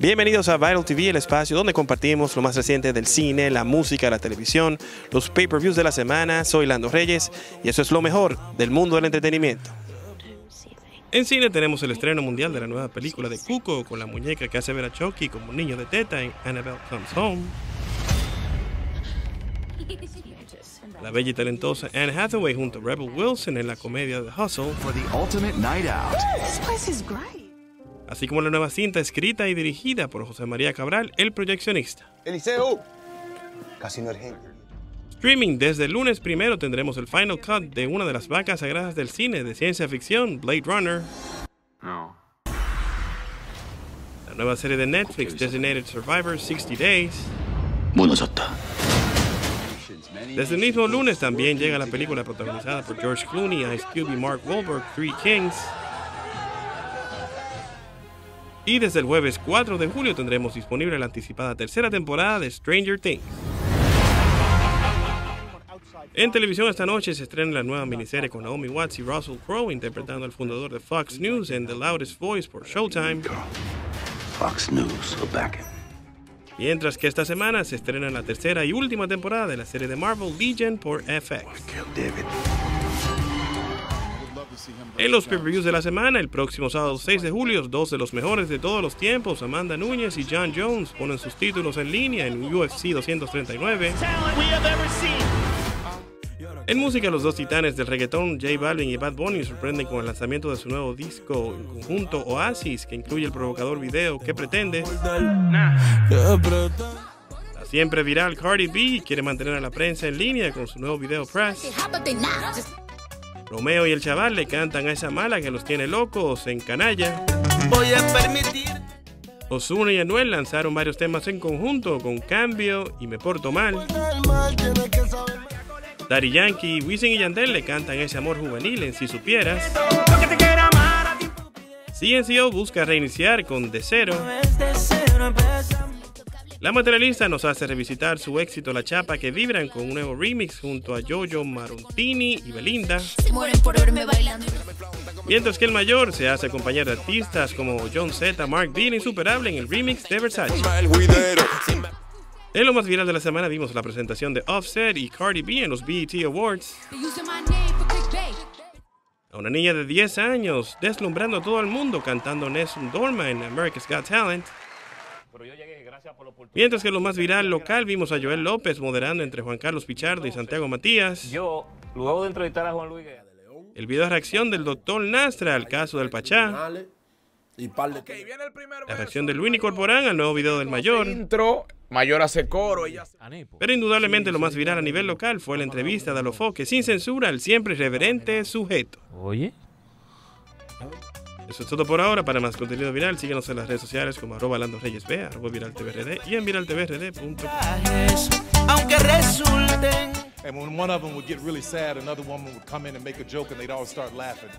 Bienvenidos a Viral TV, el espacio donde compartimos lo más reciente del cine, la música, la televisión, los pay-per-views de la semana. Soy Lando Reyes y eso es lo mejor del mundo del entretenimiento. En cine tenemos el estreno mundial de la nueva película de Cuco con la muñeca que hace ver a Chucky como un niño de teta en Annabelle Comes Home. La bella y talentosa Anne Hathaway junto a Rebel Wilson en la comedia The Hustle. for the ultimate night out. This place is great. Así como la nueva cinta escrita y dirigida por José María Cabral, el proyeccionista. Eliseo. Casi no eres. Streaming desde el lunes primero tendremos el final cut de una de las vacas sagradas del cine de ciencia ficción, Blade Runner. La nueva serie de Netflix, Designated Survivor 60 Days. Desde el mismo lunes también llega la película protagonizada por George Clooney, Ice Cube y Mark Wahlberg, Three Kings. Y desde el jueves 4 de julio tendremos disponible la anticipada tercera temporada de Stranger Things. En televisión esta noche se estrena la nueva miniserie con Naomi Watts y Russell Crowe interpretando al fundador de Fox News en The Loudest Voice por Showtime. Fox News. Mientras que esta semana se estrena la tercera y última temporada de la serie de Marvel Legion por FX. En los pay-per-views de la semana, el próximo sábado 6 de julio, dos de los mejores de todos los tiempos, Amanda Núñez y John Jones, ponen sus títulos en línea en UFC 239. En música, los dos titanes del reggaetón, J Balvin y Bad Bunny, sorprenden con el lanzamiento de su nuevo disco en conjunto Oasis, que incluye el provocador video ¿Qué pretendes? La siempre viral Cardi B quiere mantener a la prensa en línea con su nuevo video Press. Romeo y el chaval le cantan a esa mala que los tiene locos en canalla. Voy a permitir. Ozuna y Anuel lanzaron varios temas en conjunto con Cambio y Me Porto Mal. Daddy Yankee, Wisin y Yandel le cantan ese amor juvenil en Si Supieras. CNCO busca reiniciar con De Cero. La materialista nos hace revisitar su éxito La Chapa que vibran con un nuevo remix junto a Jojo Marontini y Belinda. Se mueren por verme bailando. Mientras que el mayor se hace acompañar de artistas como John Z, Mark Dean Insuperable en el remix de Versace. En lo más viral de la semana vimos la presentación de Offset y Cardi B en los BET Awards. A una niña de 10 años deslumbrando a todo el mundo cantando Nessun Dorma en America's Got Talent. Mientras que lo más viral local vimos a Joel López moderando entre Juan Carlos Pichardo y Santiago Matías. Yo, luego de entrevistar a Juan Luis Guerra, El video de reacción del doctor Nastra al caso del Pachá. Y par de La reacción de Luini Corporán al nuevo video del mayor. intro, mayor hace coro, ella Pero indudablemente lo más viral a nivel local fue la entrevista de Alofoque sin censura al siempre irreverente sujeto. Oye. Eso es todo por ahora. Para más contenido viral, síguenos en las redes sociales como arroba Lando Reyes B, arroba viraltvrd y en viraltvrd.com. aunque resulten And when one of them would get really sad, another woman would come in and make a joke and they'd all start laughing.